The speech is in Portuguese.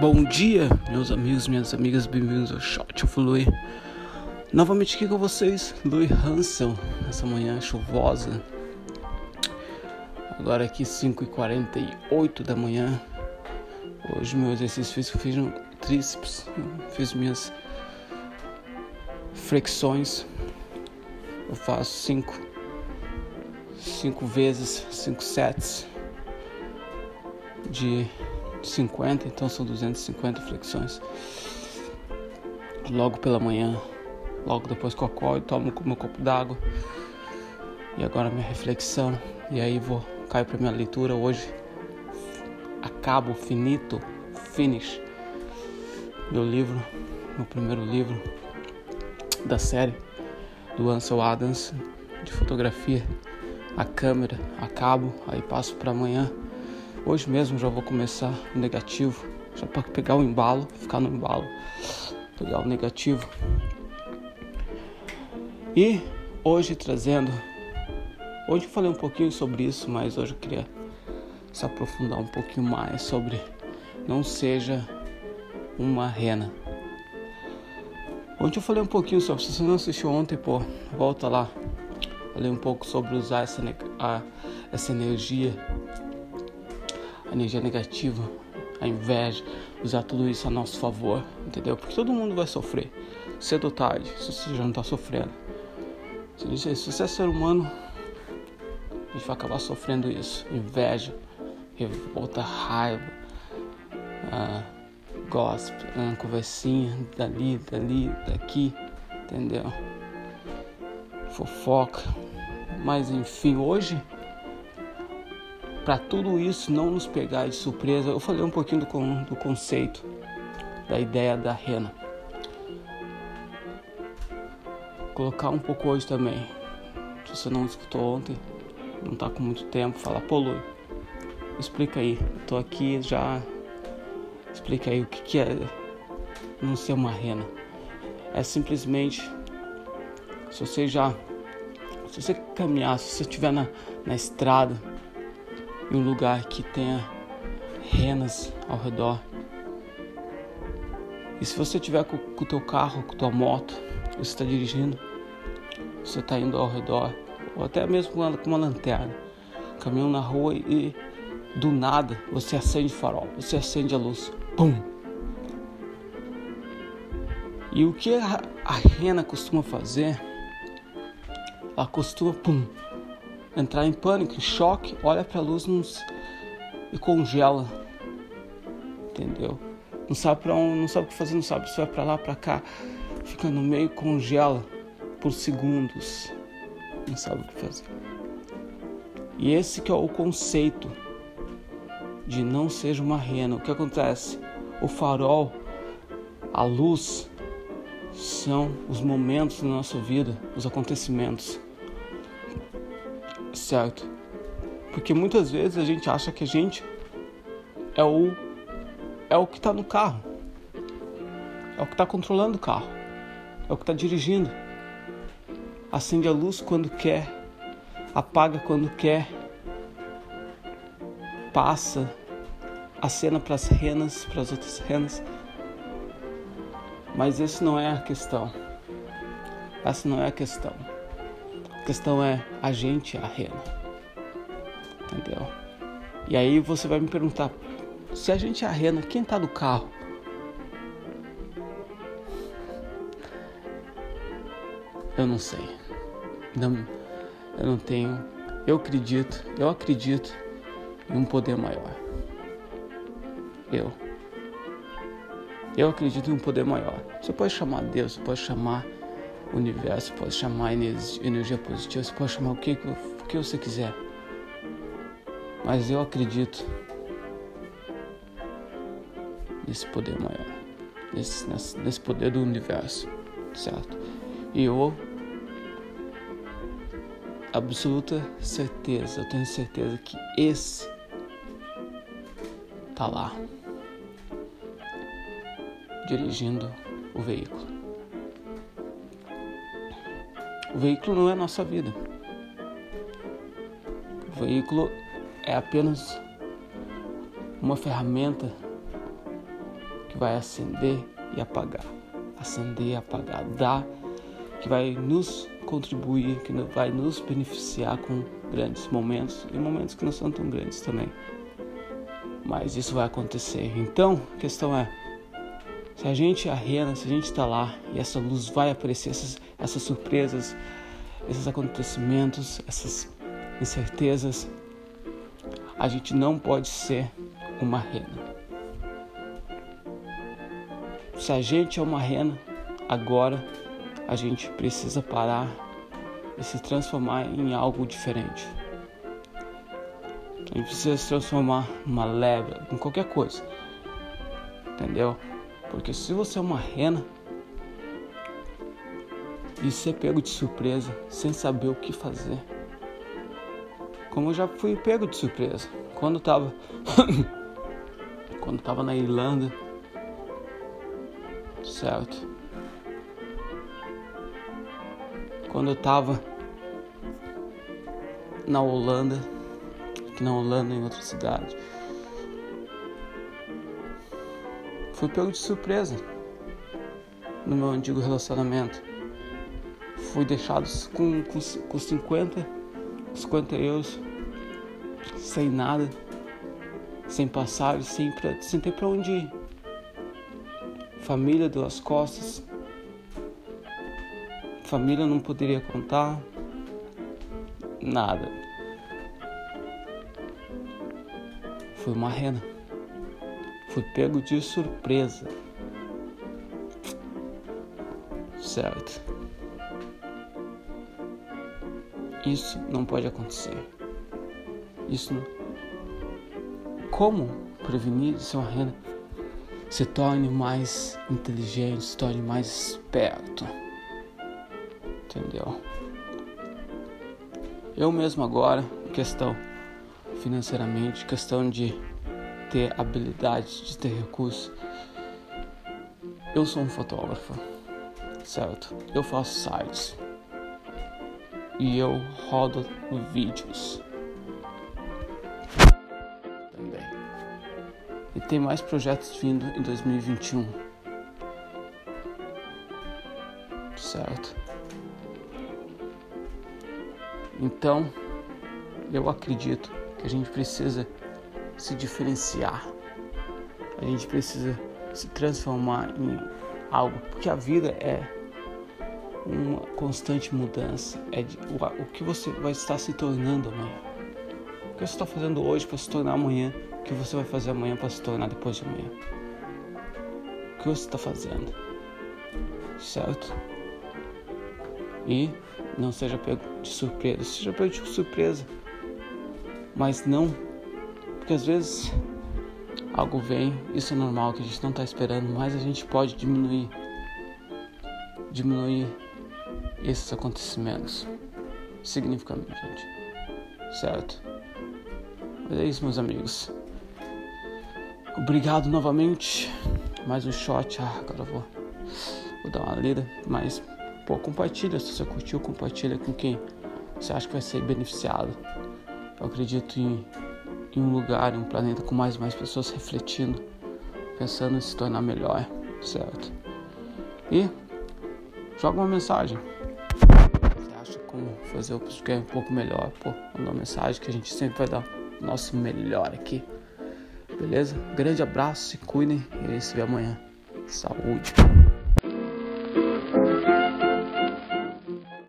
Bom dia, meus amigos, minhas amigas, bem-vindos ao Shot of Louis. Novamente aqui com vocês, Louis Hansen, nessa manhã chuvosa. Agora aqui 5h48 da manhã. Hoje meu exercício físico fiz um tríceps, fiz minhas flexões. Eu faço 5 cinco vezes, 5 sets de 50, então são 250 flexões. Logo pela manhã, logo depois que eu acordo, tomo meu copo d'água. E agora minha reflexão. E aí vou cair para minha leitura hoje. Acabo finito, finish. Meu livro, meu primeiro livro da série do Ansel Adams de fotografia. A câmera, acabo, aí passo para amanhã Hoje mesmo já vou começar o negativo, já para pegar o embalo, ficar no embalo, pegar o negativo. E hoje trazendo, hoje eu falei um pouquinho sobre isso, mas hoje eu queria se aprofundar um pouquinho mais sobre não seja uma rena. Ontem eu falei um pouquinho sobre, se você não assistiu ontem, pô, volta lá. Falei um pouco sobre usar essa, essa energia energia negativa, a inveja, usar tudo isso a nosso favor, entendeu? Porque todo mundo vai sofrer, cedo ou tarde, se você já não está sofrendo. Se você é ser humano, a gente vai acabar sofrendo isso: inveja, revolta, raiva, ah, gossip, ah, conversinha dali, dali, daqui, entendeu? Fofoca. Mas enfim, hoje para tudo isso não nos pegar de surpresa, eu falei um pouquinho do, do conceito, da ideia da rena. Colocar um pouco hoje também. Se você não escutou ontem, não está com muito tempo, fala, pô, Lu, explica aí. Tô aqui já. Explica aí o que, que é não ser uma rena. É simplesmente se você já. Se você caminhar, se você estiver na, na estrada um lugar que tenha renas ao redor. E se você tiver com o teu carro, com tua moto, você está dirigindo, você está indo ao redor, ou até mesmo com uma, com uma lanterna, caminhando na rua e do nada você acende o farol, você acende a luz, pum! E o que a, a rena costuma fazer? Ela costuma, pum, entrar em pânico, em choque, olha para a luz nos... e congela. Entendeu? Não sabe para onde, não sabe o que fazer, não sabe se vai para lá, para cá, fica no meio, congela por segundos. Não sabe o que fazer. E esse que é o conceito de não seja uma rena. O que acontece? O farol, a luz são os momentos da nossa vida, os acontecimentos certo. Porque muitas vezes a gente acha que a gente é o é o que está no carro. É o que está controlando o carro. É o que está dirigindo. Acende a luz quando quer, apaga quando quer, passa a cena para as renas, para as outras renas. Mas esse não é a questão. Essa não é a questão. A questão é a gente a rena. Entendeu? E aí você vai me perguntar, se a gente é a rena, quem tá no carro? Eu não sei. Não, eu não tenho. Eu acredito, eu acredito em um poder maior. Eu. Eu acredito em um poder maior. Você pode chamar Deus, você pode chamar universo, pode chamar energia positiva, você pode chamar o que, o que você quiser. Mas eu acredito nesse poder maior, nesse, nesse, nesse poder do universo, certo? E eu, absoluta certeza, eu tenho certeza que esse tá lá, dirigindo o veículo. O veículo não é a nossa vida. O veículo é apenas uma ferramenta que vai acender e apagar, acender e apagar, dar que vai nos contribuir, que vai nos beneficiar com grandes momentos e momentos que não são tão grandes também. Mas isso vai acontecer. Então, a questão é se a gente arrena, se a gente está lá e essa luz vai aparecer, essas, essas surpresas, esses acontecimentos, essas incertezas, a gente não pode ser uma rena. Se a gente é uma rena, agora a gente precisa parar e se transformar em algo diferente. A gente precisa se transformar numa lebre, em qualquer coisa. Entendeu? Porque se você é uma rena e ser pego de surpresa sem saber o que fazer. Como eu já fui pego de surpresa. Quando tava. quando tava na Irlanda. Certo? Quando eu tava na Holanda, aqui na Holanda, em outra cidade. Fui pego de surpresa no meu antigo relacionamento. Fui deixado com, com, com 50, 50 euros, sem nada, sem passagem, sem, pra, sem ter pra onde ir. Família deu as costas, família não poderia contar, nada. Foi uma rena. Fui pego de surpresa. Certo. Isso não pode acontecer. Isso não... Como prevenir ser uma rena? Se torne mais inteligente, se torne mais esperto. Entendeu? Eu mesmo agora, questão financeiramente, questão de ter habilidade, de ter recursos. Eu sou um fotógrafo, certo? Eu faço sites e eu rodo vídeos também. E tem mais projetos vindo em 2021, certo? Então, eu acredito que a gente precisa se diferenciar. A gente precisa se transformar em algo, porque a vida é uma constante mudança. É de, o, o, que você vai estar se tornando amanhã. O que você está fazendo hoje para se tornar amanhã? O que você vai fazer amanhã para se tornar depois de amanhã? O que você está fazendo? Certo? E não seja pego de surpresa. Seja pego de surpresa. Mas não porque às vezes algo vem, isso é normal, que a gente não está esperando, mas a gente pode diminuir, diminuir esses acontecimentos significativamente, certo? Mas é isso, meus amigos. Obrigado novamente. Mais um shot. Ah, agora vou, vou dar uma lida. Mas, pô, compartilha. Se você curtiu, compartilha com quem você acha que vai ser beneficiado. Eu acredito em em um lugar, em um planeta com mais e mais pessoas refletindo, pensando em se tornar melhor, certo? E joga uma mensagem. Você acha como fazer o podcast um pouco melhor? Pô, manda uma mensagem que a gente sempre vai dar o nosso melhor aqui. Beleza? Grande abraço, se cuidem e se vê amanhã. Saúde!